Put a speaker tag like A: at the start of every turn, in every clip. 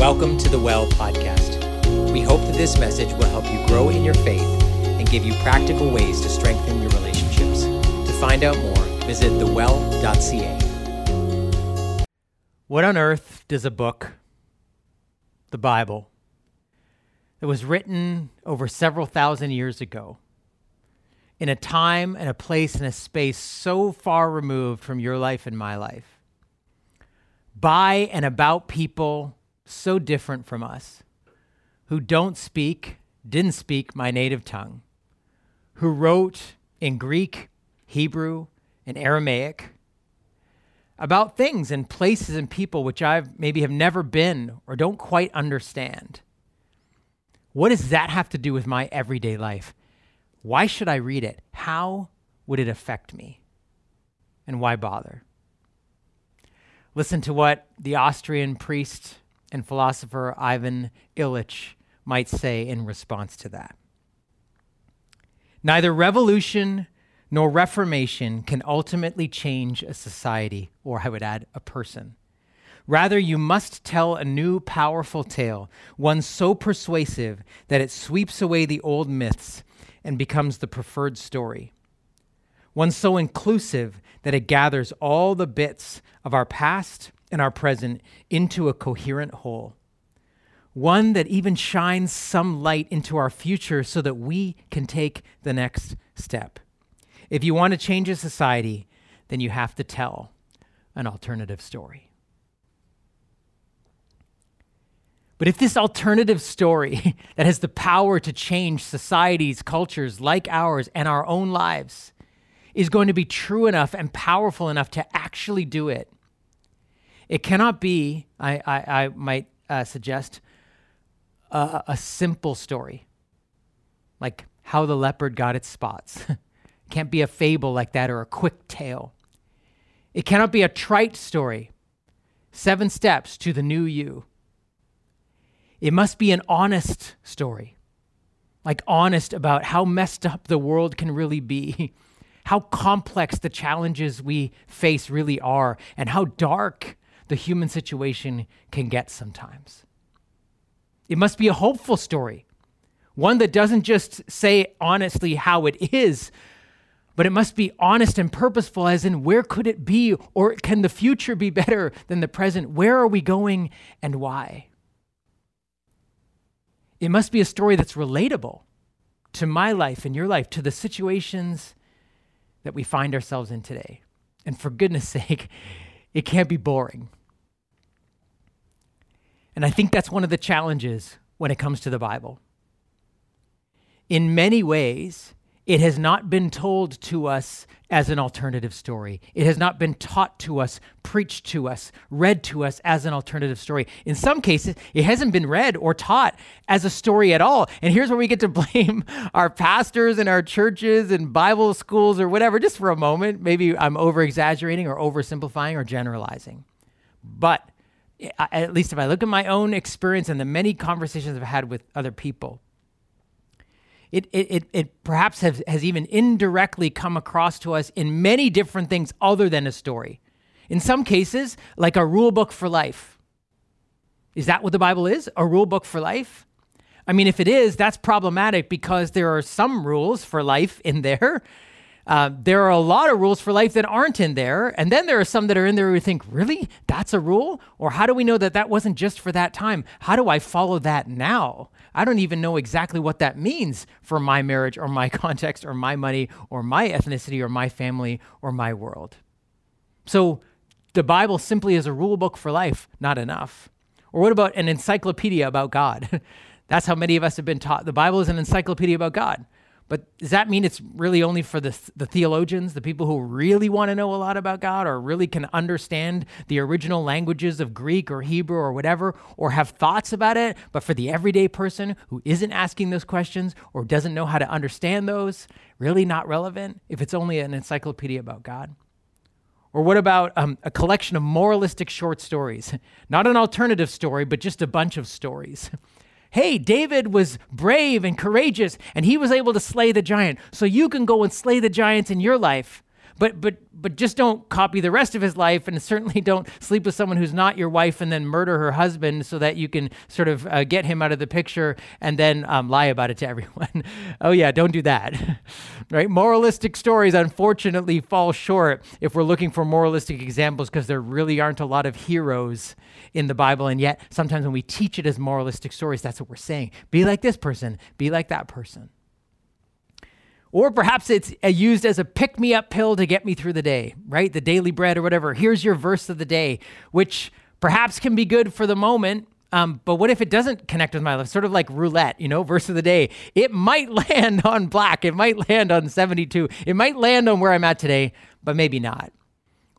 A: Welcome to the Well podcast. We hope that this message will help you grow in your faith and give you practical ways to strengthen your relationships. To find out more, visit thewell.ca.
B: What on earth does a book, the Bible, that was written over several thousand years ago, in a time and a place and a space so far removed from your life and my life, by and about people so different from us, who don't speak, didn't speak my native tongue, who wrote in Greek, Hebrew, and Aramaic about things and places and people which I've maybe have never been or don't quite understand. What does that have to do with my everyday life? Why should I read it? How would it affect me? And why bother? Listen to what the Austrian priest and philosopher Ivan Illich might say in response to that. Neither revolution nor reformation can ultimately change a society, or I would add, a person. Rather, you must tell a new powerful tale, one so persuasive that it sweeps away the old myths and becomes the preferred story. One so inclusive that it gathers all the bits of our past and our present into a coherent whole. One that even shines some light into our future so that we can take the next step. If you want to change a society, then you have to tell an alternative story. But if this alternative story that has the power to change societies, cultures like ours, and our own lives is going to be true enough and powerful enough to actually do it, it cannot be, I, I, I might uh, suggest, a, a simple story, like how the leopard got its spots. it can't be a fable like that or a quick tale. It cannot be a trite story, seven steps to the new you. It must be an honest story, like honest about how messed up the world can really be, how complex the challenges we face really are, and how dark the human situation can get sometimes. It must be a hopeful story, one that doesn't just say honestly how it is, but it must be honest and purposeful, as in where could it be, or can the future be better than the present? Where are we going and why? It must be a story that's relatable to my life and your life, to the situations that we find ourselves in today. And for goodness sake, it can't be boring. And I think that's one of the challenges when it comes to the Bible. In many ways, it has not been told to us as an alternative story. It has not been taught to us, preached to us, read to us as an alternative story. In some cases, it hasn't been read or taught as a story at all. And here's where we get to blame our pastors and our churches and Bible schools or whatever, just for a moment. Maybe I'm over exaggerating or oversimplifying or generalizing. But at least if I look at my own experience and the many conversations I've had with other people, it, it, it, it perhaps has, has even indirectly come across to us in many different things other than a story. In some cases, like a rule book for life. Is that what the Bible is? A rule book for life? I mean, if it is, that's problematic because there are some rules for life in there uh, there are a lot of rules for life that aren't in there. And then there are some that are in there we think, really? That's a rule? Or how do we know that that wasn't just for that time? How do I follow that now? I don't even know exactly what that means for my marriage or my context or my money or my ethnicity or my family or my world. So the Bible simply is a rule book for life, not enough. Or what about an encyclopedia about God? That's how many of us have been taught. The Bible is an encyclopedia about God. But does that mean it's really only for the, the theologians, the people who really want to know a lot about God or really can understand the original languages of Greek or Hebrew or whatever, or have thoughts about it? But for the everyday person who isn't asking those questions or doesn't know how to understand those, really not relevant if it's only an encyclopedia about God? Or what about um, a collection of moralistic short stories? Not an alternative story, but just a bunch of stories. hey, David was brave and courageous, and he was able to slay the giant. So you can go and slay the giants in your life. But but but just don't copy the rest of his life, and certainly don't sleep with someone who's not your wife and then murder her husband so that you can sort of uh, get him out of the picture and then um, lie about it to everyone. oh yeah, don't do that. right? Moralistic stories unfortunately fall short if we're looking for moralistic examples because there really aren't a lot of heroes in the Bible, and yet sometimes when we teach it as moralistic stories, that's what we're saying. Be like this person. Be like that person. Or perhaps it's used as a pick me up pill to get me through the day, right? The daily bread or whatever. Here's your verse of the day, which perhaps can be good for the moment. Um, but what if it doesn't connect with my life? Sort of like roulette, you know, verse of the day. It might land on black. It might land on 72. It might land on where I'm at today, but maybe not.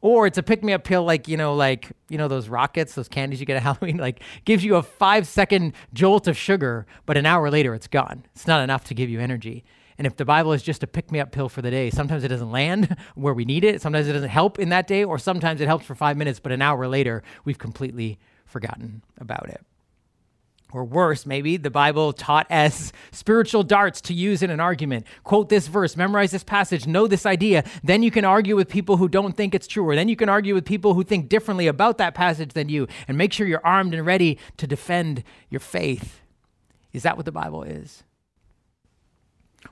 B: Or it's a pick me up pill, like, you know, like, you know, those rockets, those candies you get at Halloween, like gives you a five second jolt of sugar, but an hour later it's gone. It's not enough to give you energy. And if the Bible is just a pick me up pill for the day, sometimes it doesn't land where we need it. Sometimes it doesn't help in that day, or sometimes it helps for five minutes, but an hour later, we've completely forgotten about it. Or worse, maybe the Bible taught as spiritual darts to use in an argument. Quote this verse, memorize this passage, know this idea. Then you can argue with people who don't think it's true, or then you can argue with people who think differently about that passage than you, and make sure you're armed and ready to defend your faith. Is that what the Bible is?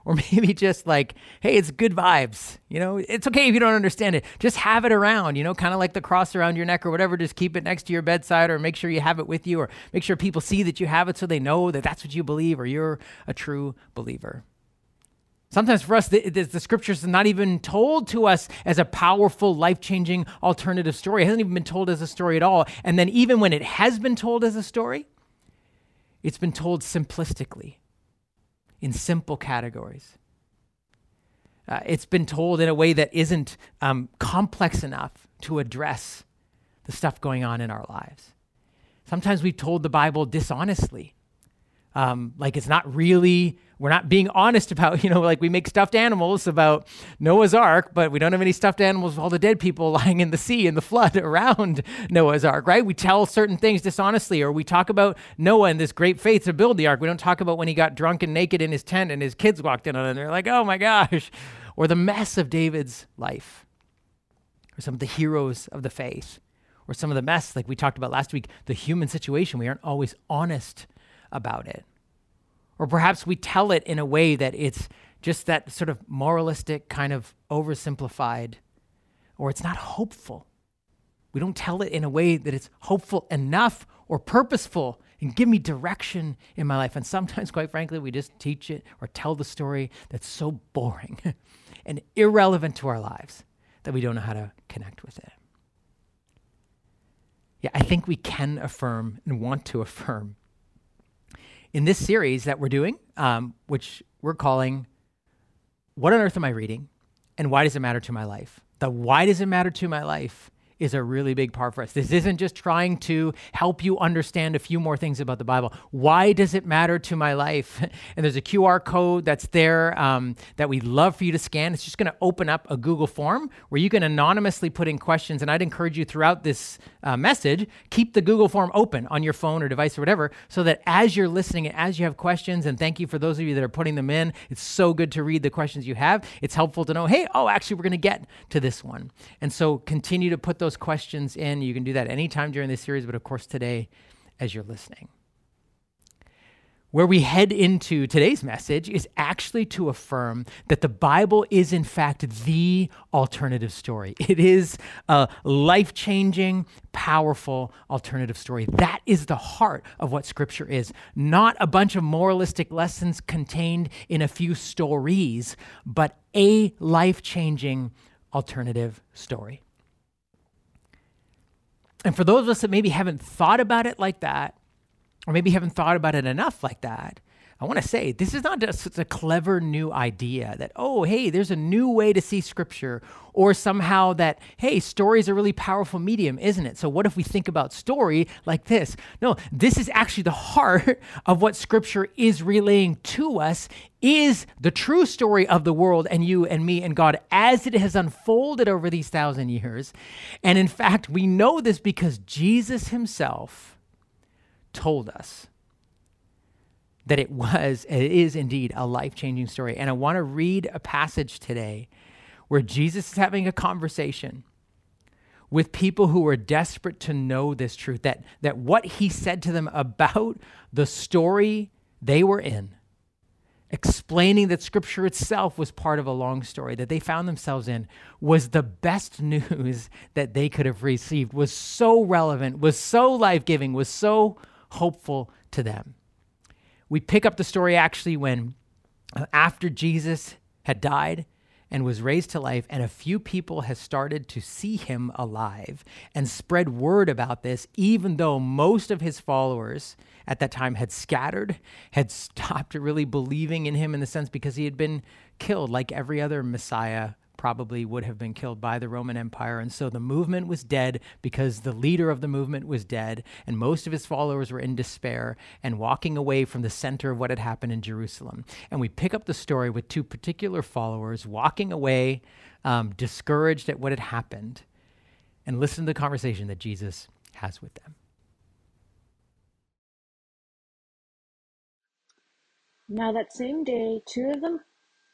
B: Or maybe just like, hey, it's good vibes. You know, it's okay if you don't understand it. Just have it around, you know, kind of like the cross around your neck or whatever. Just keep it next to your bedside or make sure you have it with you or make sure people see that you have it so they know that that's what you believe or you're a true believer. Sometimes for us, the, the, the scriptures are not even told to us as a powerful, life changing alternative story. It hasn't even been told as a story at all. And then, even when it has been told as a story, it's been told simplistically in simple categories. Uh, it's been told in a way that isn't um, complex enough to address the stuff going on in our lives. Sometimes we've told the Bible dishonestly. Um, like it's not really we're not being honest about, you know, like we make stuffed animals about Noah's Ark, but we don't have any stuffed animals with all the dead people lying in the sea in the flood around Noah's Ark, right? We tell certain things dishonestly, or we talk about Noah and this great faith to build the ark. We don't talk about when he got drunk and naked in his tent and his kids walked in on it and they're like, oh my gosh, or the mess of David's life, or some of the heroes of the faith, or some of the mess, like we talked about last week, the human situation. We aren't always honest about it. Or perhaps we tell it in a way that it's just that sort of moralistic, kind of oversimplified, or it's not hopeful. We don't tell it in a way that it's hopeful enough or purposeful and give me direction in my life. And sometimes, quite frankly, we just teach it or tell the story that's so boring and irrelevant to our lives that we don't know how to connect with it. Yeah, I think we can affirm and want to affirm in this series that we're doing, um, which we're calling What on Earth Am I Reading? And Why Does It Matter to My Life? The Why Does It Matter to My Life is a really big part for us. This isn't just trying to help you understand a few more things about the Bible. Why does it matter to my life? And there's a QR code that's there um, that we'd love for you to scan. It's just going to open up a Google form where you can anonymously put in questions. And I'd encourage you throughout this uh, message, keep the Google form open on your phone or device or whatever, so that as you're listening and as you have questions, and thank you for those of you that are putting them in, it's so good to read the questions you have. It's helpful to know, hey, oh, actually, we're going to get to this one. And so continue to put those those questions in. You can do that anytime during this series, but of course today as you're listening. Where we head into today's message is actually to affirm that the Bible is, in fact, the alternative story. It is a life changing, powerful alternative story. That is the heart of what Scripture is. Not a bunch of moralistic lessons contained in a few stories, but a life changing alternative story. And for those of us that maybe haven't thought about it like that, or maybe haven't thought about it enough like that, I want to say this is not just a clever new idea that, oh, hey, there's a new way to see scripture, or somehow that, hey, story is a really powerful medium, isn't it? So, what if we think about story like this? No, this is actually the heart of what scripture is relaying to us is the true story of the world and you and me and God as it has unfolded over these thousand years. And in fact, we know this because Jesus himself told us that it was, it is indeed a life changing story. And I want to read a passage today where Jesus is having a conversation with people who were desperate to know this truth that, that what he said to them about the story they were in, explaining that scripture itself was part of a long story that they found themselves in, was the best news that they could have received, was so relevant, was so life giving, was so hopeful to them. We pick up the story actually when, uh, after Jesus had died, and was raised to life, and a few people have started to see him alive and spread word about this, even though most of his followers at that time had scattered, had stopped really believing in him in the sense because he had been killed like every other Messiah probably would have been killed by the Roman Empire. And so the movement was dead because the leader of the movement was dead, and most of his followers were in despair and walking away from the center of what had happened in Jerusalem. And we pick up the story with two particular followers walking away, um, discouraged at what had happened, and listen to the conversation that Jesus has with them.
C: Now that same day, two of them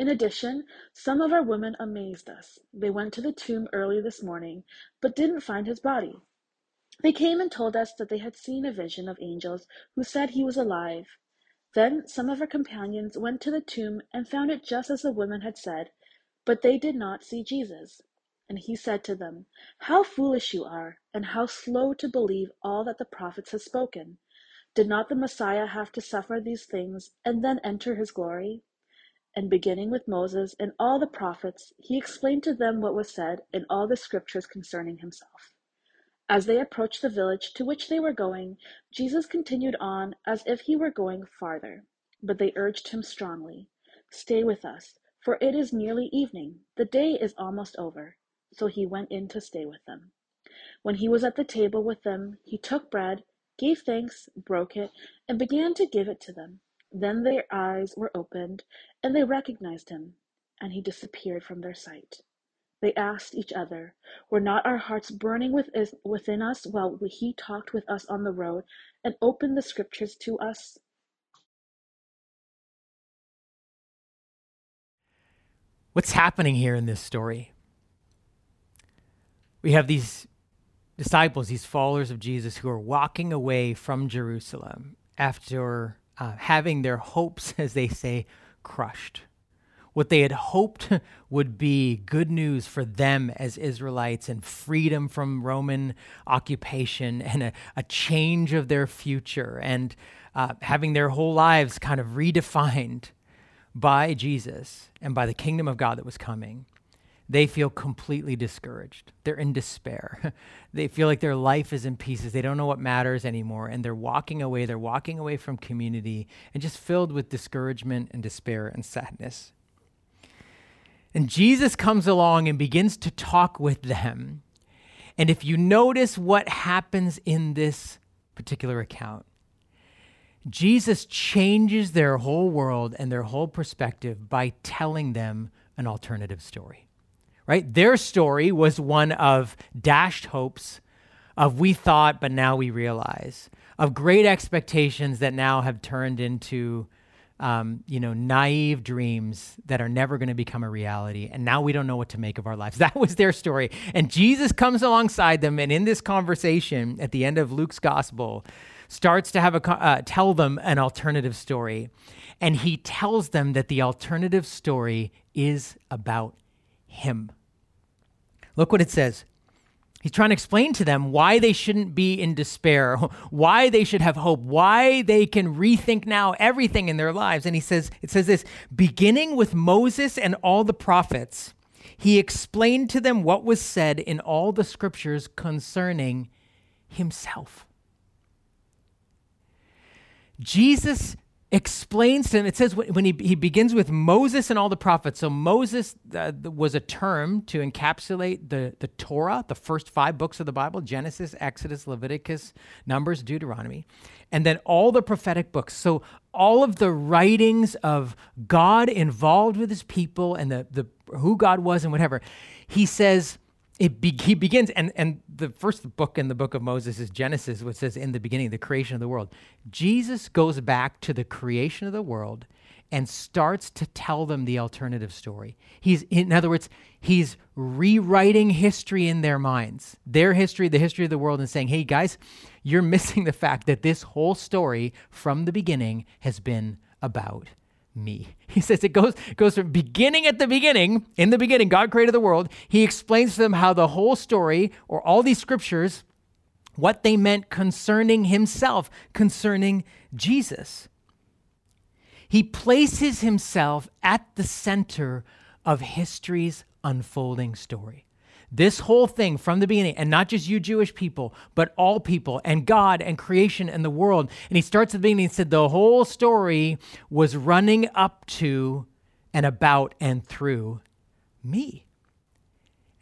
C: In addition, some of our women amazed us. They went to the tomb early this morning, but didn't find his body. They came and told us that they had seen a vision of angels who said he was alive. Then some of our companions went to the tomb and found it just as the women had said, but they did not see Jesus. And he said to them, How foolish you are, and how slow to believe all that the prophets have spoken. Did not the Messiah have to suffer these things and then enter his glory? And beginning with Moses and all the prophets, he explained to them what was said in all the scriptures concerning himself. As they approached the village to which they were going, Jesus continued on as if he were going farther. But they urged him strongly, Stay with us, for it is nearly evening. The day is almost over. So he went in to stay with them. When he was at the table with them, he took bread, gave thanks, broke it, and began to give it to them. Then their eyes were opened, and they recognized him, and he disappeared from their sight. They asked each other, Were not our hearts burning within us while he talked with us on the road and opened the scriptures to us?
B: What's happening here in this story? We have these disciples, these followers of Jesus, who are walking away from Jerusalem after uh, having their hopes, as they say, crushed. What they had hoped would be good news for them as Israelites and freedom from Roman occupation and a, a change of their future and uh, having their whole lives kind of redefined by Jesus and by the kingdom of God that was coming they feel completely discouraged. They're in despair. they feel like their life is in pieces. They don't know what matters anymore. And they're walking away. They're walking away from community and just filled with discouragement and despair and sadness. And Jesus comes along and begins to talk with them. And if you notice what happens in this particular account, Jesus changes their whole world and their whole perspective by telling them an alternative story right? Their story was one of dashed hopes, of we thought, but now we realize, of great expectations that now have turned into, um, you know, naive dreams that are never going to become a reality. And now we don't know what to make of our lives. That was their story. And Jesus comes alongside them, and in this conversation at the end of Luke's gospel, starts to have a uh, tell them an alternative story. And he tells them that the alternative story is about him. Look what it says He's trying to explain to them why they shouldn't be in despair, why they should have hope, why they can rethink now everything in their lives. And he says, it says this beginning with Moses and all the prophets, he explained to them what was said in all the scriptures concerning himself. Jesus explains to him, it says when he, he begins with Moses and all the prophets. So Moses uh, was a term to encapsulate the, the Torah, the first five books of the Bible Genesis, Exodus, Leviticus, Numbers, Deuteronomy, and then all the prophetic books. So all of the writings of God involved with his people and the, the who God was and whatever. He says, it be, he begins, and, and the first book in the book of Moses is Genesis, which says, in the beginning, the creation of the world. Jesus goes back to the creation of the world and starts to tell them the alternative story. He's, in other words, he's rewriting history in their minds, their history, the history of the world, and saying, hey, guys, you're missing the fact that this whole story from the beginning has been about me. He says it goes, goes from beginning at the beginning. In the beginning, God created the world. He explains to them how the whole story or all these scriptures, what they meant concerning himself, concerning Jesus. He places himself at the center of history's unfolding story. This whole thing from the beginning, and not just you Jewish people, but all people and God and creation and the world. And he starts at the beginning and said the whole story was running up to and about and through me.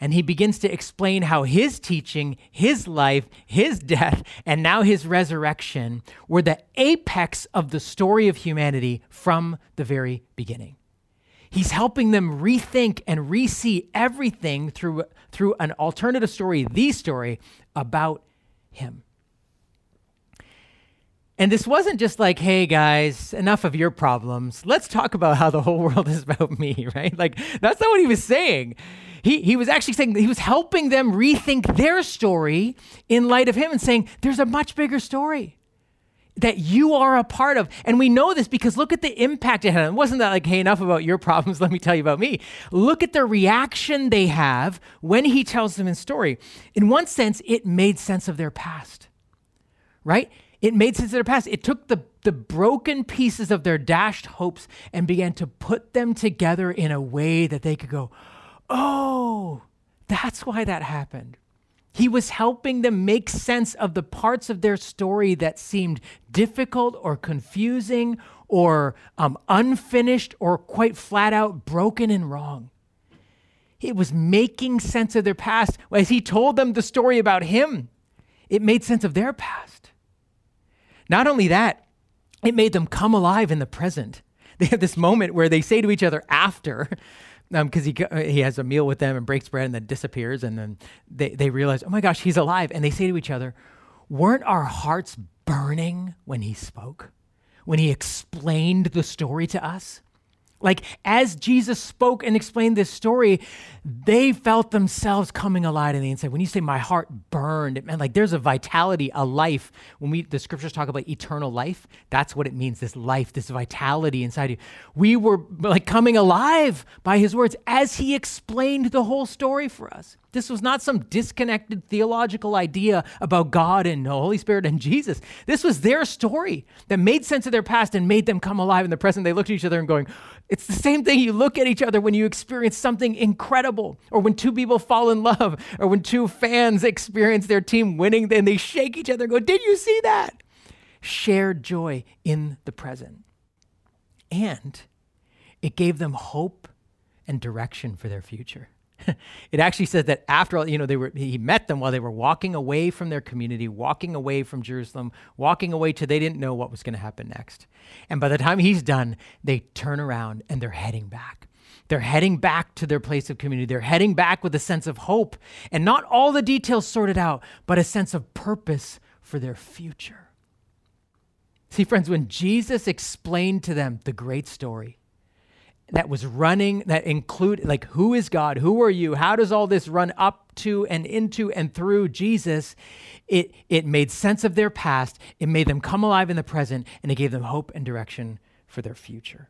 B: And he begins to explain how his teaching, his life, his death, and now his resurrection were the apex of the story of humanity from the very beginning. He's helping them rethink and re-see everything through, through an alternative story, the story about him. And this wasn't just like, hey guys, enough of your problems. Let's talk about how the whole world is about me, right? Like, that's not what he was saying. He, he was actually saying he was helping them rethink their story in light of him and saying, there's a much bigger story that you are a part of. And we know this because look at the impact it had. It wasn't that like, hey, enough about your problems, let me tell you about me. Look at the reaction they have when he tells them his story. In one sense, it made sense of their past, right? It made sense of their past. It took the, the broken pieces of their dashed hopes and began to put them together in a way that they could go, oh, that's why that happened. He was helping them make sense of the parts of their story that seemed difficult or confusing or um, unfinished or quite flat out broken and wrong. It was making sense of their past. As he told them the story about him, it made sense of their past. Not only that, it made them come alive in the present. They have this moment where they say to each other after, because um, he uh, he has a meal with them and breaks bread and then disappears and then they they realize oh my gosh he's alive. And they say to each other weren't our hearts burning when he spoke? When he explained the story to us like, as Jesus spoke and explained this story, they felt themselves coming alive in the inside. When you say my heart burned, it meant like there's a vitality, a life. When we the scriptures talk about eternal life, that's what it means, this life, this vitality inside you. We were like coming alive by his words as he explained the whole story for us. This was not some disconnected theological idea about God and the Holy Spirit and Jesus. This was their story that made sense of their past and made them come alive in the present. They looked at each other and going, it's the same thing you look at each other when you experience something incredible, or when two people fall in love, or when two fans experience their team winning, then they shake each other and go, Did you see that? Shared joy in the present. And it gave them hope and direction for their future. it actually says that after all, you know, they were he met them while they were walking away from their community, walking away from Jerusalem, walking away to they didn't know what was going to happen next. And by the time he's done, they turn around and they're heading back. They're heading back to their place of community. They're heading back with a sense of hope and not all the details sorted out, but a sense of purpose for their future. See, friends, when Jesus explained to them the great story, that was running that include like who is god? Who are you? How does all this run up to and into and through jesus? It it made sense of their past. It made them come alive in the present and it gave them hope and direction for their future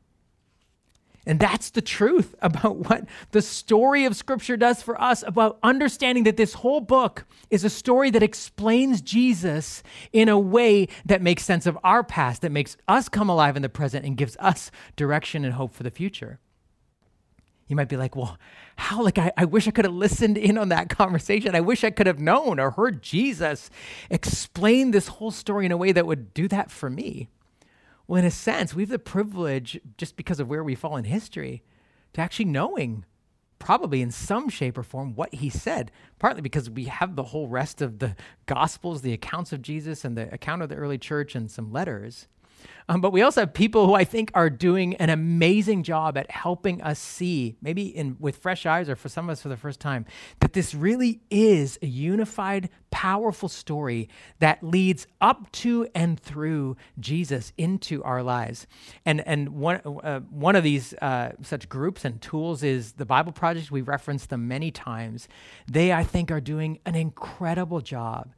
B: And that's the truth about what the story of Scripture does for us, about understanding that this whole book is a story that explains Jesus in a way that makes sense of our past, that makes us come alive in the present, and gives us direction and hope for the future. You might be like, well, how? Like, I, I wish I could have listened in on that conversation. I wish I could have known or heard Jesus explain this whole story in a way that would do that for me. Well, in a sense, we have the privilege, just because of where we fall in history, to actually knowing, probably in some shape or form, what he said, partly because we have the whole rest of the Gospels, the accounts of Jesus, and the account of the early church, and some letters. Um, but we also have people who I think are doing an amazing job at helping us see, maybe in with fresh eyes or for some of us for the first time, that this really is a unified, powerful story that leads up to and through Jesus into our lives. And and one uh, one of these uh, such groups and tools is the Bible Project. We've referenced them many times. They, I think, are doing an incredible job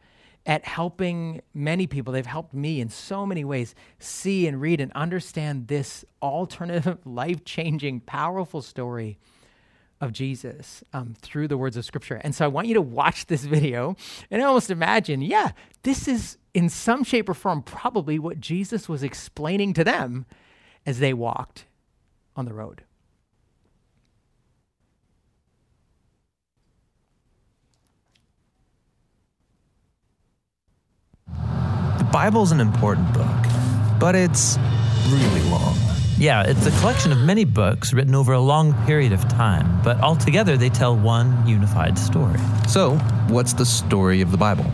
B: at helping many people. They've helped me in so many ways see and read and understand this alternative, life changing, powerful story of Jesus um, through the words of Scripture. And so I want you to watch this video and almost imagine, yeah, this is in some shape or form probably what Jesus was explaining to them as they walked on the road.
D: Bible's an important book, but it's really long.
E: Yeah, it's a collection of many books written over a long period of time, but altogether they tell one unified story.
D: So, what's the story of the Bible?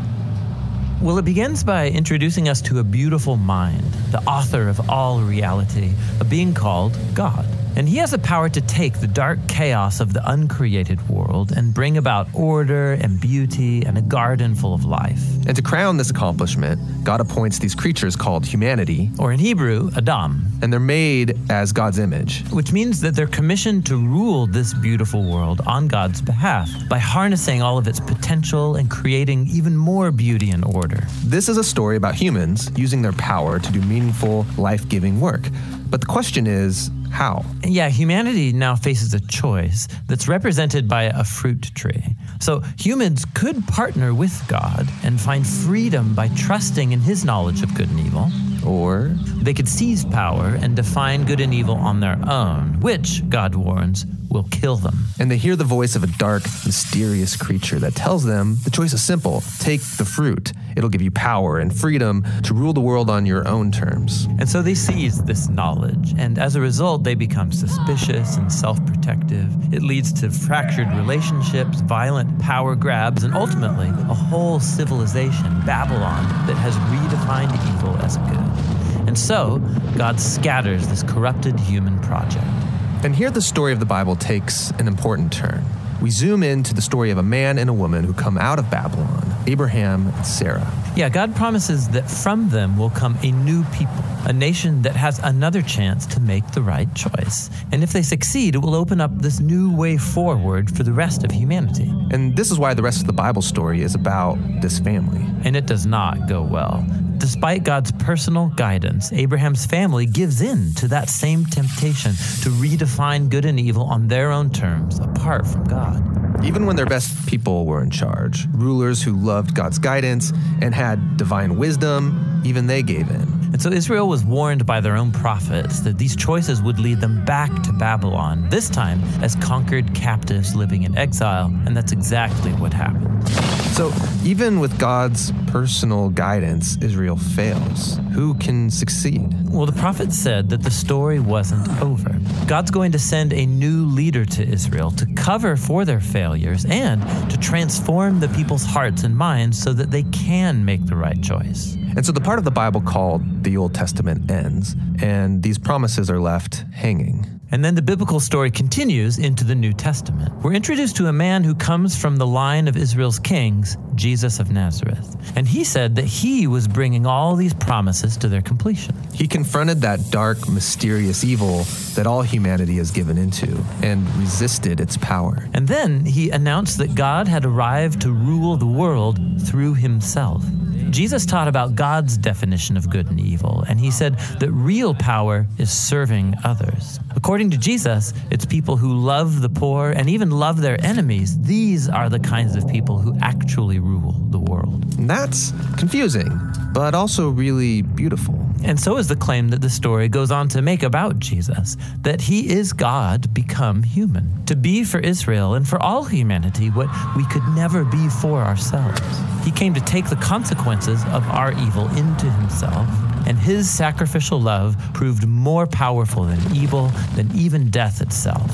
E: Well, it begins by introducing us to a beautiful mind, the author of all reality, a being called God. And he has the power to take the dark chaos of the uncreated world and bring about order and beauty and a garden full of life.
D: And to crown this accomplishment, God appoints these creatures called humanity,
E: or in Hebrew, Adam.
D: And they're made as God's image.
E: Which means that they're commissioned to rule this beautiful world on God's behalf by harnessing all of its potential and creating even more beauty and order.
D: This is a story about humans using their power to do meaningful, life giving work. But the question is, how?
E: Yeah, humanity now faces a choice that's represented by a fruit tree. So humans could partner with God and find freedom by trusting in his knowledge of good and evil.
D: Or
E: they could seize power and define good and evil on their own, which, God warns, will kill them.
D: And they hear the voice of a dark, mysterious creature that tells them the choice is simple take the fruit. It'll give you power and freedom to rule the world on your own terms.
E: And so they seize this knowledge, and as a result, they become suspicious and self protective. It leads to fractured relationships, violent power grabs, and ultimately a whole civilization, Babylon, that has redefined evil as good. And so, God scatters this corrupted human project.
D: And here the story of the Bible takes an important turn. We zoom in to the story of a man and a woman who come out of Babylon, Abraham and Sarah.
E: Yeah, God promises that from them will come a new people, a nation that has another chance to make the right choice. And if they succeed, it will open up this new way forward for the rest of humanity.
D: And this is why the rest of the Bible story is about this family.
E: And it does not go well. Despite God's personal guidance, Abraham's family gives in to that same temptation to redefine good and evil on their own terms apart from God.
D: Even when their best people were in charge, rulers who loved God's guidance and had divine wisdom, even they gave in.
E: And so Israel was warned by their own prophets that these choices would lead them back to Babylon, this time as conquered captives living in exile. And that's exactly what happened.
D: So, even with God's personal guidance, Israel fails. Who can succeed?
E: Well, the prophet said that the story wasn't over. God's going to send a new leader to Israel to cover for their failures and to transform the people's hearts and minds so that they can make the right choice.
D: And so the part of the Bible called the Old Testament ends, and these promises are left hanging.
E: And then the biblical story continues into the New Testament. We're introduced to a man who comes from the line of Israel's kings, Jesus of Nazareth. And he said that he was bringing all these promises to their completion.
D: He confronted that dark, mysterious evil that all humanity has given into and resisted its power.
E: And then he announced that God had arrived to rule the world through himself. Jesus taught about God's definition of good and evil, and he said that real power is serving others. According to Jesus, it's people who love the poor and even love their enemies. These are the kinds of people who actually rule the world.
D: That's confusing, but also really beautiful.
E: And so is the claim that the story goes on to make about Jesus that he is God become human, to be for Israel and for all humanity what we could never be for ourselves. He came to take the consequences of our evil into himself, and his sacrificial love proved more powerful than evil, than even death itself.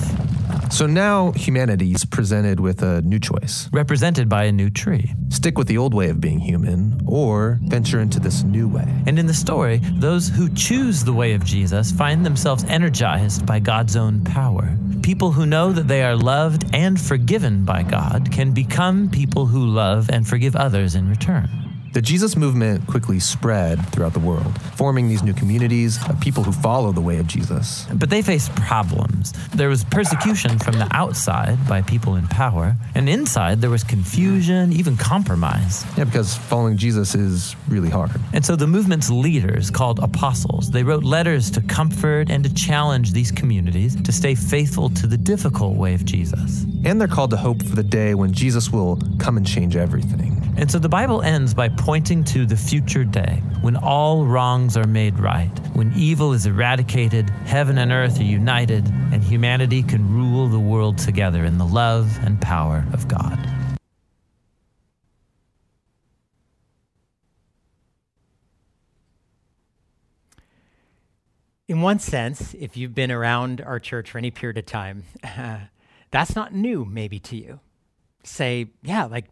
D: So now humanity is presented with a new choice
E: Represented by a new tree.
D: stick with the old way of being human, or venture into this new way.
E: And in the story, those who choose the way of Jesus find themselves energized by God's own power. People who know that they are loved and forgiven by God can become people who love and forgive others in return.
D: The Jesus movement quickly spread throughout the world, forming these new communities of people who follow the way of Jesus.
E: But they faced problems. There was persecution from the outside by people in power, and inside there was confusion, even compromise.
D: Yeah, because following Jesus is really hard.
E: And so the movement's leaders, called apostles, they wrote letters to comfort and to challenge these communities to stay faithful to the difficult way of Jesus.
D: And they're called to hope for the day when Jesus will come and change everything.
E: And so the Bible ends by pointing to the future day when all wrongs are made right, when evil is eradicated, heaven and earth are united, and humanity can rule the world together in the love and power of God.
B: In one sense, if you've been around our church for any period of time, that's not new, maybe to you. Say, yeah, like,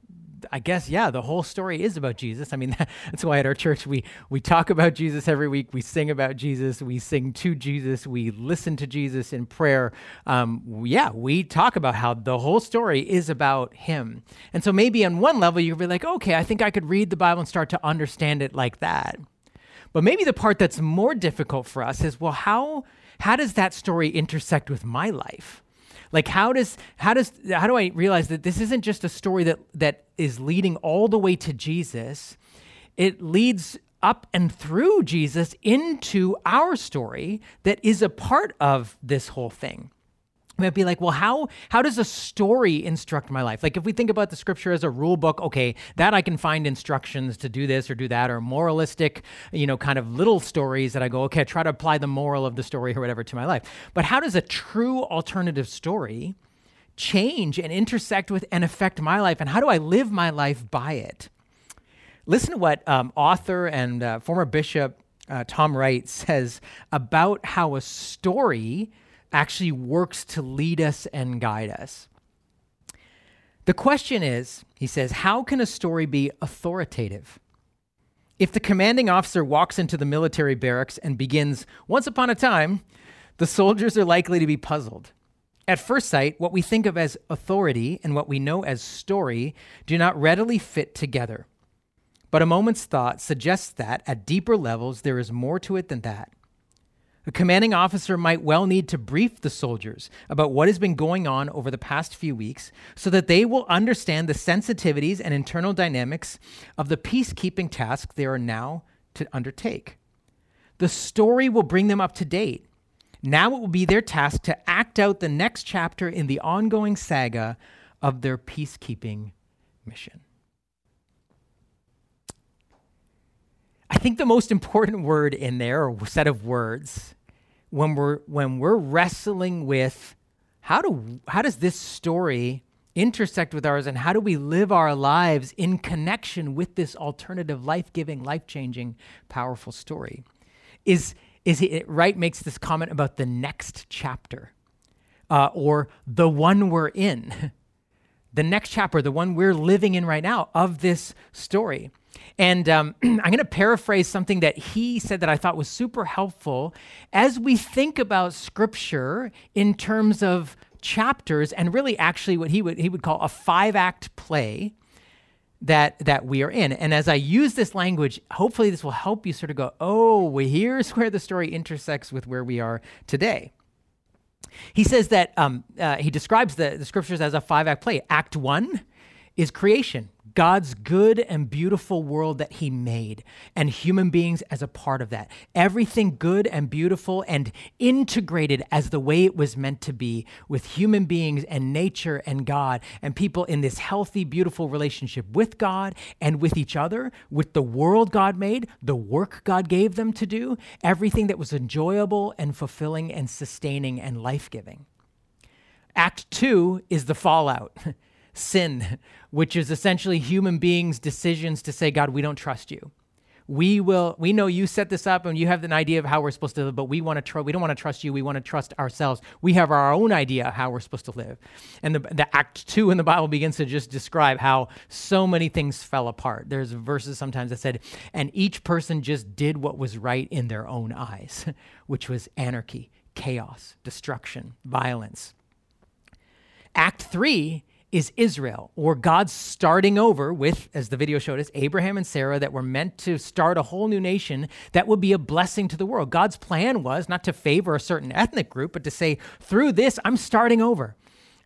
B: I guess, yeah, the whole story is about Jesus. I mean, that's why at our church we, we talk about Jesus every week. We sing about Jesus. We sing to Jesus. We listen to Jesus in prayer. Um, yeah, we talk about how the whole story is about him. And so maybe on one level, you'd be like, okay, I think I could read the Bible and start to understand it like that. But maybe the part that's more difficult for us is well, how how does that story intersect with my life? Like how does how does how do I realize that this isn't just a story that that is leading all the way to Jesus? It leads up and through Jesus into our story that is a part of this whole thing might be like, well, how how does a story instruct my life? Like if we think about the scripture as a rule book, okay, that I can find instructions to do this or do that, or moralistic, you know, kind of little stories that I go, okay, I try to apply the moral of the story or whatever to my life. But how does a true alternative story change and intersect with and affect my life? And how do I live my life by it? Listen to what um, author and uh, former bishop uh, Tom Wright says about how a story actually works to lead us and guide us. The question is, he says, how can a story be authoritative? If the commanding officer walks into the military barracks and begins, once upon a time, the soldiers are likely to be puzzled. At first sight, what we think of as authority and what we know as story do not readily fit together. But a moment's thought suggests that, at deeper levels, there is more to it than that. A commanding officer might well need to brief the soldiers about what has been going on over the past few weeks so that they will understand the sensitivities and internal dynamics of the peacekeeping task they are now to undertake. The story will bring them up to date. Now it will be their task to act out the next chapter in the ongoing saga of their peacekeeping mission. I think the most important word in there, or set of words, when we're when we're wrestling with how do how does this story intersect with ours and how do we live our lives in connection with this alternative life-giving life-changing powerful story? Is is it right makes this comment about the next chapter uh, or the one we're in. The next chapter the one we're living in right now of this story and um, I'm going to paraphrase something that he said that I thought was super helpful as we think about scripture in terms of chapters and really actually what he would, he would call a five act play that that we are in. And as I use this language, hopefully this will help you sort of go, oh, well, here's where the story intersects with where we are today. He says that um, uh, he describes the, the scriptures as a five act play. Act one is creation. God's good and beautiful world that He made, and human beings as a part of that. Everything good and beautiful and integrated as the way it was meant to be, with human beings and nature and God, and people in this healthy, beautiful relationship with God and with each other, with the world God made, the work God gave them to do, everything that was enjoyable and fulfilling and sustaining and life giving. Act two is the fallout. sin, which is essentially human beings' decisions to say, God, we don't trust you. We will. We know you set this up, and you have an idea of how we're supposed to live. But we want to trust. We don't want to trust you. We want to trust ourselves. We have our own idea of how we're supposed to live. And the, the Act two in the Bible begins to just describe how so many things fell apart. There's verses sometimes that said, and each person just did what was right in their own eyes, which was anarchy, chaos, destruction, violence. Act three is Israel, or God's starting over with, as the video showed us, Abraham and Sarah that were meant to start a whole new nation that would be a blessing to the world. God's plan was not to favor a certain ethnic group, but to say, through this, I'm starting over.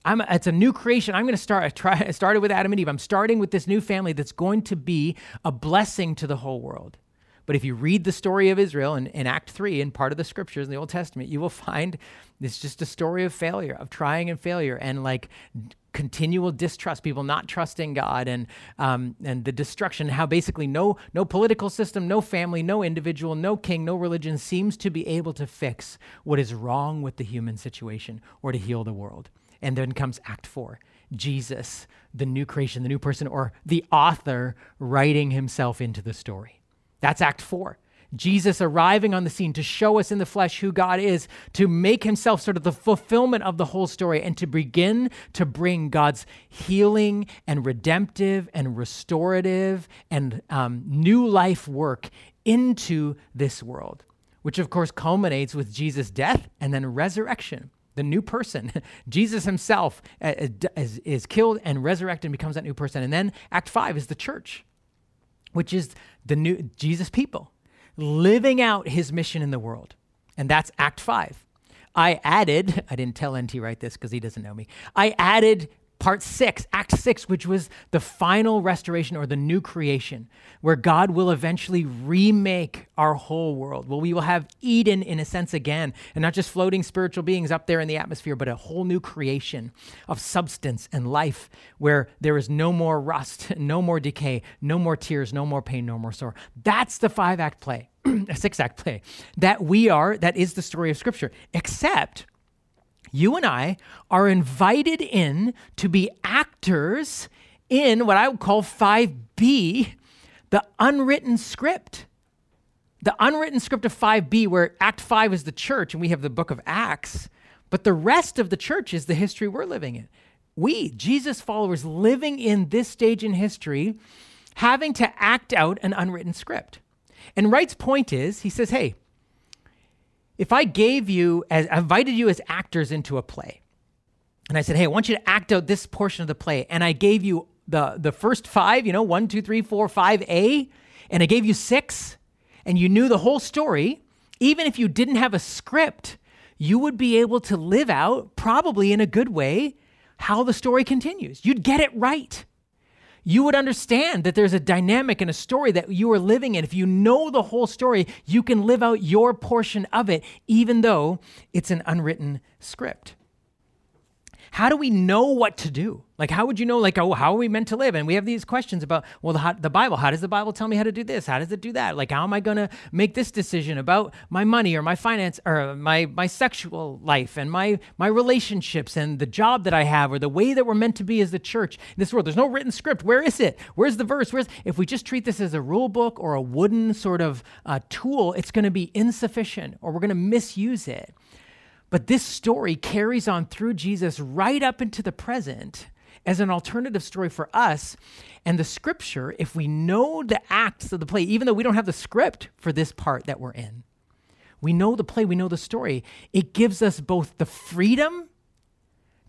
B: I'm, it's a new creation. I'm going to start. I, try, I started with Adam and Eve. I'm starting with this new family that's going to be a blessing to the whole world. But if you read the story of Israel in, in Act 3 in part of the scriptures in the Old Testament, you will find it's just a story of failure, of trying and failure, and like continual distrust, people not trusting God, and um, and the destruction. How basically no no political system, no family, no individual, no king, no religion seems to be able to fix what is wrong with the human situation or to heal the world. And then comes Act Four. Jesus, the new creation, the new person, or the author writing himself into the story. That's Act Four. Jesus arriving on the scene to show us in the flesh who God is, to make himself sort of the fulfillment of the whole story, and to begin to bring God's healing and redemptive and restorative and um, new life work into this world, which of course culminates with Jesus' death and then resurrection. The new person, Jesus himself, uh, is, is killed and resurrected and becomes that new person. And then Act Five is the church, which is the new Jesus people living out his mission in the world. And that's Act 5. I added, I didn't tell NT Wright this because he doesn't know me. I added part six, Act six, which was the final restoration or the new creation, where God will eventually remake our whole world. Well, we will have Eden in a sense again, and not just floating spiritual beings up there in the atmosphere, but a whole new creation of substance and life where there is no more rust, no more decay, no more tears, no more pain, no more sorrow. That's the five act play, a six act play that we are, that is the story of Scripture, except you and I are invited in to be actors in what I would call 5B, the unwritten script. The unwritten script of 5B, where Act 5 is the church and we have the book of Acts, but the rest of the church is the history we're living in. We, Jesus followers, living in this stage in history, having to act out an unwritten script. And Wright's point is he says, hey, if I gave you, as invited you as actors into a play, and I said, hey, I want you to act out this portion of the play, and I gave you the, the first five, you know, one, two, three, four, five A, and I gave you six, and you knew the whole story, even if you didn't have a script, you would be able to live out, probably in a good way, how the story continues. You'd get it right you would understand that there's a dynamic and a story that you are living in. If you know the whole story, you can live out your portion of it, even though it's an unwritten script how do we know what to do? Like, how would you know, like, oh, how are we meant to live? And we have these questions about, well, the, how, the Bible, how does the Bible tell me how to do this? How does it do that? Like, how am I going to make this decision about my money or my finance or my, my sexual life and my, my relationships and the job that I have or the way that we're meant to be as the church in this world? There's no written script. Where is it? Where's the verse? Where's, if we just treat this as a rule book or a wooden sort of uh, tool, it's going to be insufficient or we're going to misuse it. But this story carries on through Jesus right up into the present as an alternative story for us. And the scripture, if we know the acts of the play, even though we don't have the script for this part that we're in, we know the play, we know the story, it gives us both the freedom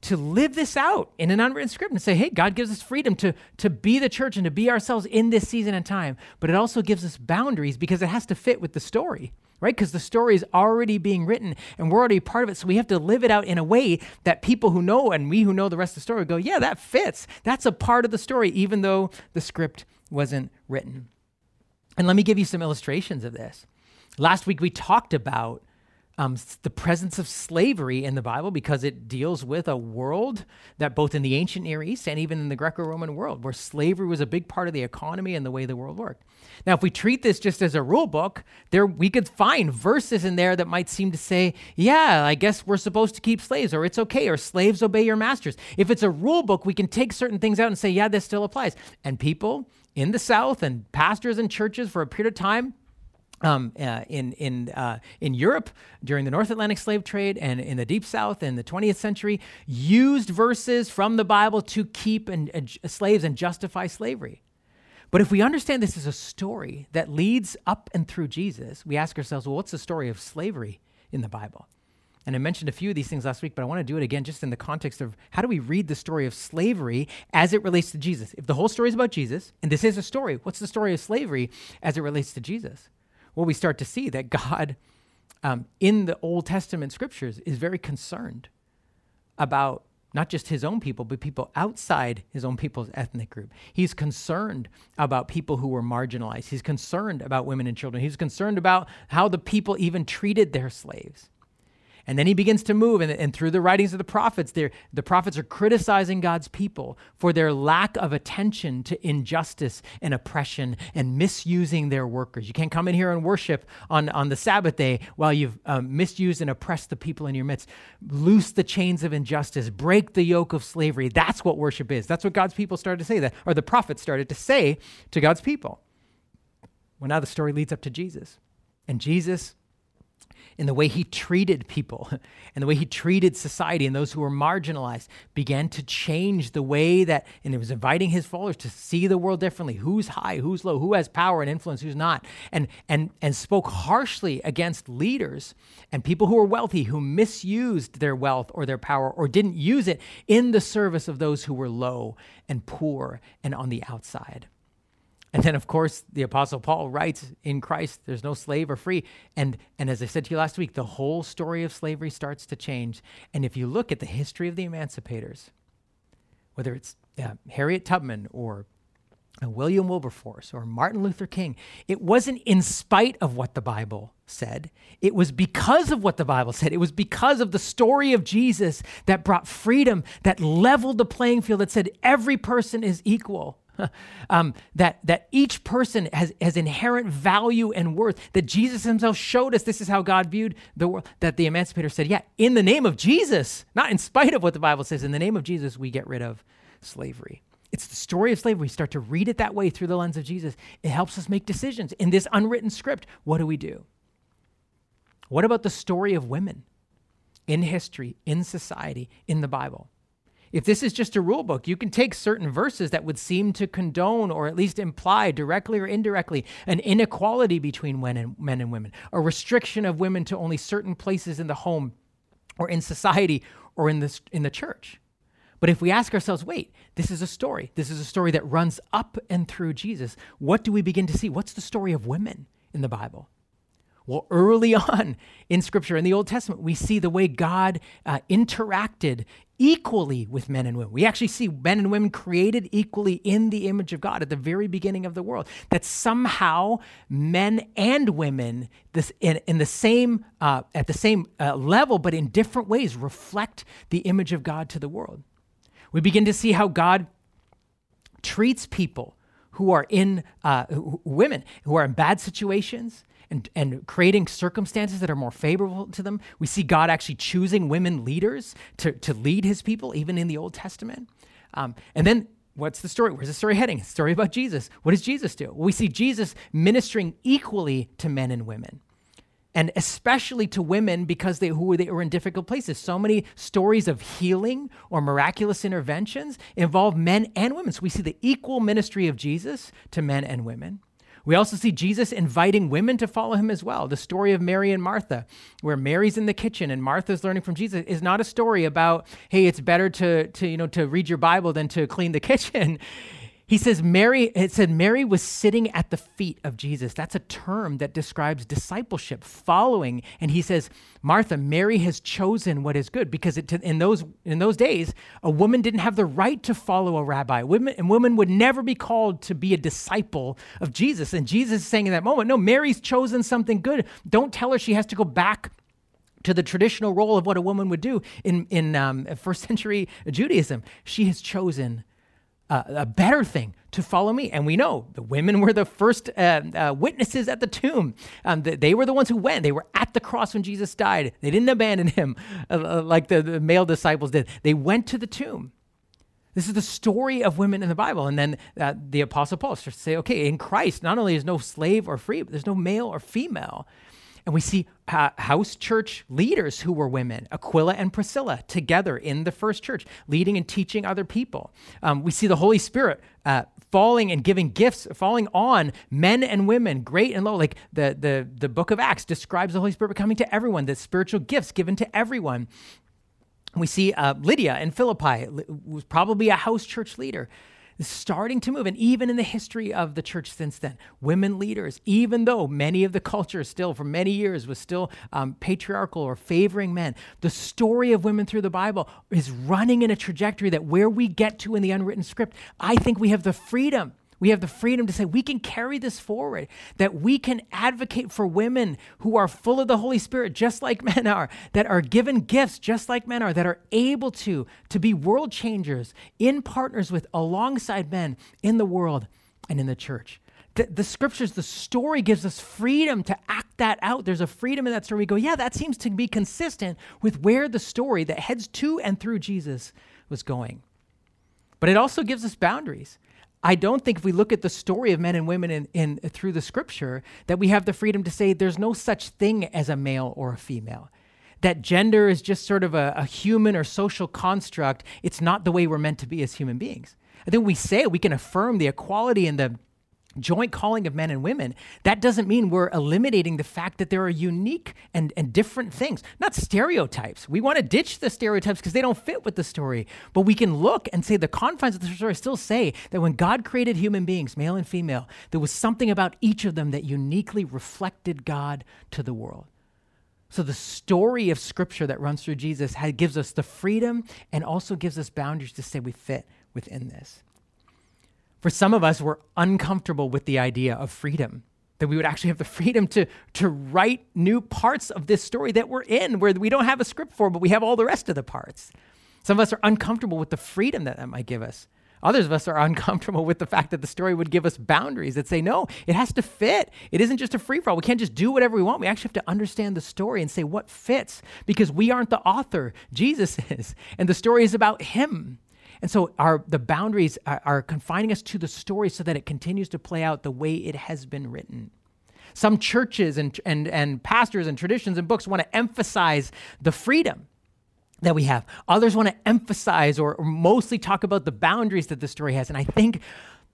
B: to live this out in an unwritten script and say, hey, God gives us freedom to, to be the church and to be ourselves in this season and time. But it also gives us boundaries because it has to fit with the story. Right? Because the story is already being written and we're already part of it. So we have to live it out in a way that people who know and we who know the rest of the story go, yeah, that fits. That's a part of the story, even though the script wasn't written. And let me give you some illustrations of this. Last week we talked about um, the presence of slavery in the Bible because it deals with a world that both in the ancient Near East and even in the Greco Roman world, where slavery was a big part of the economy and the way the world worked. Now, if we treat this just as a rule book, there we could find verses in there that might seem to say, yeah, I guess we're supposed to keep slaves, or it's okay, or slaves obey your masters. If it's a rule book, we can take certain things out and say, yeah, this still applies. And people in the South and pastors and churches for a period of time um, uh, in in uh, in Europe during the North Atlantic slave trade and in the Deep South in the 20th century used verses from the Bible to keep and, slaves and justify slavery. But if we understand this is a story that leads up and through Jesus, we ask ourselves, well, what's the story of slavery in the Bible? And I mentioned a few of these things last week, but I want to do it again just in the context of how do we read the story of slavery as it relates to Jesus? If the whole story is about Jesus, and this is a story, what's the story of slavery as it relates to Jesus? Well, we start to see that God, um, in the Old Testament scriptures, is very concerned about not just his own people, but people outside his own people's ethnic group. He's concerned about people who were marginalized. He's concerned about women and children. He's concerned about how the people even treated their slaves. And then he begins to move, and, and through the writings of the prophets, the prophets are criticizing God's people for their lack of attention to injustice and oppression and misusing their workers. You can't come in here and worship on, on the Sabbath day while you've um, misused and oppressed the people in your midst. Loose the chains of injustice, break the yoke of slavery. That's what worship is. That's what God's people started to say, that, or the prophets started to say to God's people. Well, now the story leads up to Jesus. And Jesus in the way he treated people and the way he treated society and those who were marginalized began to change the way that, and it was inviting his followers to see the world differently. Who's high, who's low, who has power and influence, who's not, and, and, and spoke harshly against leaders and people who were wealthy who misused their wealth or their power or didn't use it in the service of those who were low and poor and on the outside. And then, of course, the Apostle Paul writes in Christ, there's no slave or free. And, and as I said to you last week, the whole story of slavery starts to change. And if you look at the history of the emancipators, whether it's uh, Harriet Tubman or uh, William Wilberforce or Martin Luther King, it wasn't in spite of what the Bible said. It was because of what the Bible said. It was because of the story of Jesus that brought freedom, that leveled the playing field, that said every person is equal. um, that, that each person has, has inherent value and worth, that Jesus himself showed us this is how God viewed the world, that the emancipator said, yeah, in the name of Jesus, not in spite of what the Bible says, in the name of Jesus, we get rid of slavery. It's the story of slavery. We start to read it that way through the lens of Jesus. It helps us make decisions. In this unwritten script, what do we do? What about the story of women in history, in society, in the Bible? If this is just a rule book, you can take certain verses that would seem to condone or at least imply directly or indirectly an inequality between men and, men and women, a restriction of women to only certain places in the home or in society or in the, in the church. But if we ask ourselves, wait, this is a story. This is a story that runs up and through Jesus. What do we begin to see? What's the story of women in the Bible? Well, early on in Scripture, in the Old Testament, we see the way God uh, interacted equally with men and women. We actually see men and women created equally in the image of God at the very beginning of the world. That somehow men and women, this in, in the same uh, at the same uh, level, but in different ways, reflect the image of God to the world. We begin to see how God treats people who are in uh, women who are in bad situations and, and creating circumstances that are more favorable to them. We see God actually choosing women leaders to, to lead his people, even in the Old Testament. Um, and then what's the story? Where's the story heading? Story about Jesus. What does Jesus do? Well, we see Jesus ministering equally to men and women. And especially to women because they who they were in difficult places. So many stories of healing or miraculous interventions involve men and women. So we see the equal ministry of Jesus to men and women. We also see Jesus inviting women to follow him as well. The story of Mary and Martha, where Mary's in the kitchen and Martha's learning from Jesus, is not a story about, hey, it's better to, to, you know, to read your Bible than to clean the kitchen. He says Mary, it said Mary was sitting at the feet of Jesus. That's a term that describes discipleship, following. And he says, Martha, Mary has chosen what is good because it, in, those, in those days, a woman didn't have the right to follow a rabbi. Women, and women would never be called to be a disciple of Jesus. And Jesus is saying in that moment, no, Mary's chosen something good. Don't tell her she has to go back to the traditional role of what a woman would do in, in um, first century Judaism. She has chosen uh, a better thing to follow me. And we know the women were the first uh, uh, witnesses at the tomb. Um, they, they, were the ones who went. They were at the cross when Jesus died. They didn't abandon him uh, uh, like the, the, male disciples did. They went to the tomb. This is the story of women in the Bible. And then uh, the Apostle Paul starts to say, okay, in Christ, not only is no slave or free, but there's no male or female. And we see uh, house church leaders who were women, Aquila and Priscilla, together in the first church, leading and teaching other people. Um, we see the Holy Spirit uh, falling and giving gifts, falling on men and women, great and low. Like the, the, the book of Acts describes the Holy Spirit coming to everyone, the spiritual gifts given to everyone. We see uh, Lydia in Philippi was probably a house church leader starting to move. And even in the history of the church since then, women leaders, even though many of the culture still for many years was still um, patriarchal or favoring men, the story of women through the Bible is running in a trajectory that where we get to in the unwritten script, I think we have the freedom we have the freedom to say we can carry this forward, that we can advocate for women who are full of the Holy Spirit, just like men are, that are given gifts, just like men are, that are able to, to be world changers in partners with alongside men in the world and in the church. The, the scriptures, the story gives us freedom to act that out. There's a freedom in that story. We go, yeah, that seems to be consistent with where the story that heads to and through Jesus was going. But it also gives us boundaries. I don't think if we look at the story of men and women in, in, through the scripture that we have the freedom to say there's no such thing as a male or a female. That gender is just sort of a, a human or social construct. It's not the way we're meant to be as human beings. I think we say we can affirm the equality and the joint calling of men and women, that doesn't mean we're eliminating the fact that there are unique and, and different things, not stereotypes. We want to ditch the stereotypes because they don't fit with the story. But we can look and say the confines of the story still say that when God created human beings, male and female, there was something about each of them that uniquely reflected God to the world. So the story of scripture that runs through Jesus gives us the freedom and also gives us boundaries to say we fit within this. For some of us, we're uncomfortable with the idea of freedom, that we would actually have the freedom to, to write new parts of this story that we're in, where we don't have a script for, but we have all the rest of the parts. Some of us are uncomfortable with the freedom that that might give us. Others of us are uncomfortable with the fact that the story would give us boundaries that say, no, it has to fit. It isn't just a free for all. We can't just do whatever we want. We actually have to understand the story and say what fits because we aren't the author. Jesus is. And the story is about him. And so our the boundaries are, are confining us to the story so that it continues to play out the way it has been written. Some churches and, and, and pastors and traditions and books want to emphasize the freedom that we have. Others want to emphasize or, or, mostly talk about the boundaries that the story has. And I think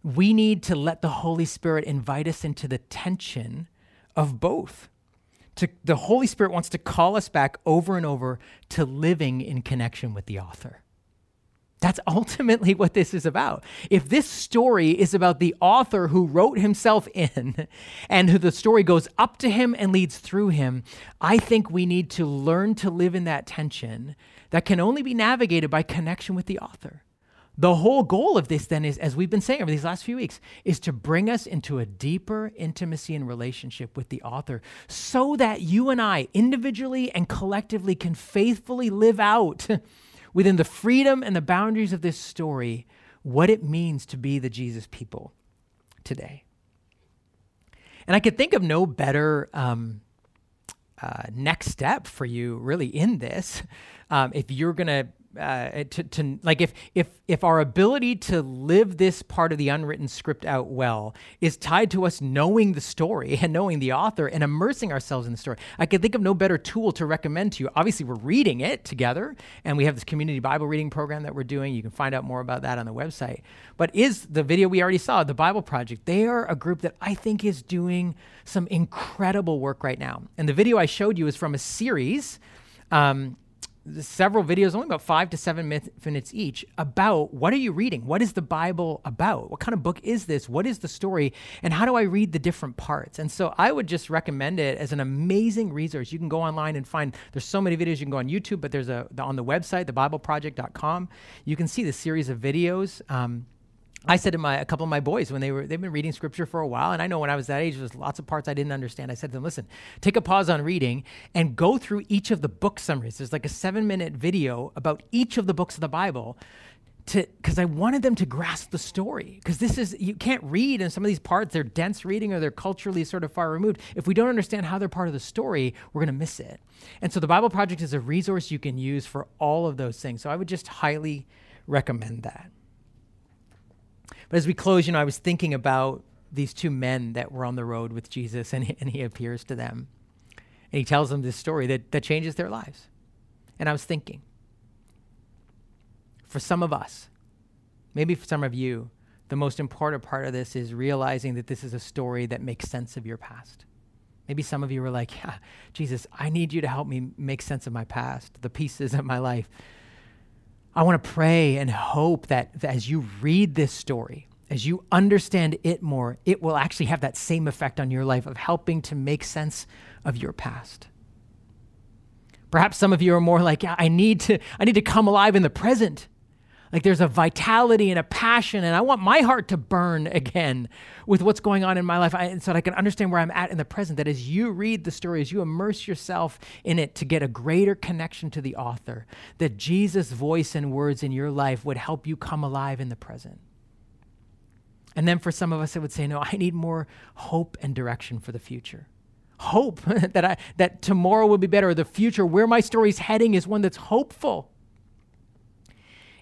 B: we need to let the Holy Spirit invite us into the tension of both. To, the Holy Spirit wants to call us back over and over to living in connection with the author. That's ultimately what this is about. If this story is about the author who wrote himself in and who the story goes up to him and leads through him, I think we need to learn to live in that tension that can only be navigated by connection with the author. The whole goal of this, then, is, as we've been saying over these last few weeks, is to bring us into a deeper intimacy and relationship with the author so that you and I, individually and collectively, can faithfully live out within the freedom and the boundaries of this story what it means to be the Jesus people today. And I could think of no better um, uh, next step for you, really, in this. Um, if you're going to uh, to, to like if if if our ability to live this part of the unwritten script out well is tied to us knowing the story and knowing the author and immersing ourselves in the story i could think of no better tool to recommend to you. Obviously we're reading it together and we have this community bible reading program that we're doing. You can find out more about that on the website. But is the video we already saw the bible project they are a group that i think is doing some incredible work right now. And the video i showed you is from a series um, several videos, only about five to seven minutes each, about what are you reading? What is the Bible about? What kind of book is this? What is the story? And how do I read the different parts? And so I would just recommend it as an amazing resource. You can go online and find, there's so many videos. You can go on YouTube, but there's a, on the website, thebibleproject.com, you can see the series of videos. Um, I said to my a couple of my boys when they were they've been reading scripture for a while, and I know when I was that age, there's lots of parts I didn't understand. I said to them, "Listen, take a pause on reading and go through each of the book summaries. There's like a seven minute video about each of the books of the Bible." To, because I wanted them to grasp the story. Because this is, you can't read in some of these parts, they're dense reading or they're culturally sort of far removed. If we don't understand how they're part of the story, we're going to miss it. And so the Bible Project is a resource you can use for all of those things. So I would just highly recommend that. But as we close, you know, I was thinking about these two men that were on the road with Jesus, and he, and he appears to them. And he tells them this story that, that changes their lives. And I was thinking, for some of us, maybe for some of you, the most important part of this is realizing that this is a story that makes sense of your past. Maybe some of you were like, yeah, Jesus, I need you to help me make sense of my past, the pieces of my life I want to pray and hope that, that as you read this story, as you understand it more, it will actually have that same effect on your life of helping to make sense of your past. Perhaps some of you are more like, I need to, I need to come alive in the present. Like there's a vitality and a passion, and I want my heart to burn again with what's going on in my life, I, so that I can understand where I'm at in the present. That as you read the story, as you immerse yourself in it to get a greater connection to the author, that Jesus' voice and words in your life would help you come alive in the present. And then for some of us, it would say, no, I need more hope and direction for the future hope that I that tomorrow will be better or the future where my story's heading is one that's hopeful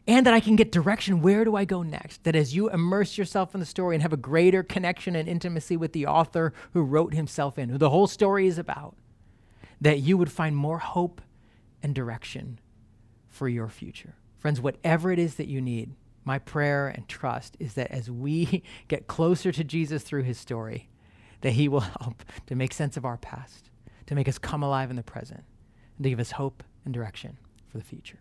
B: and that I can get direction. Where do I go next? That as you immerse yourself in the story and have a greater connection and intimacy with the author who wrote himself in, who the whole story is about, that you would find more hope and direction for your future. Friends, whatever it is that you need, my prayer and trust is that as we get closer to Jesus through his story, that he will help to make sense of our past, to make us come alive in the present, and to give us hope and direction for the future.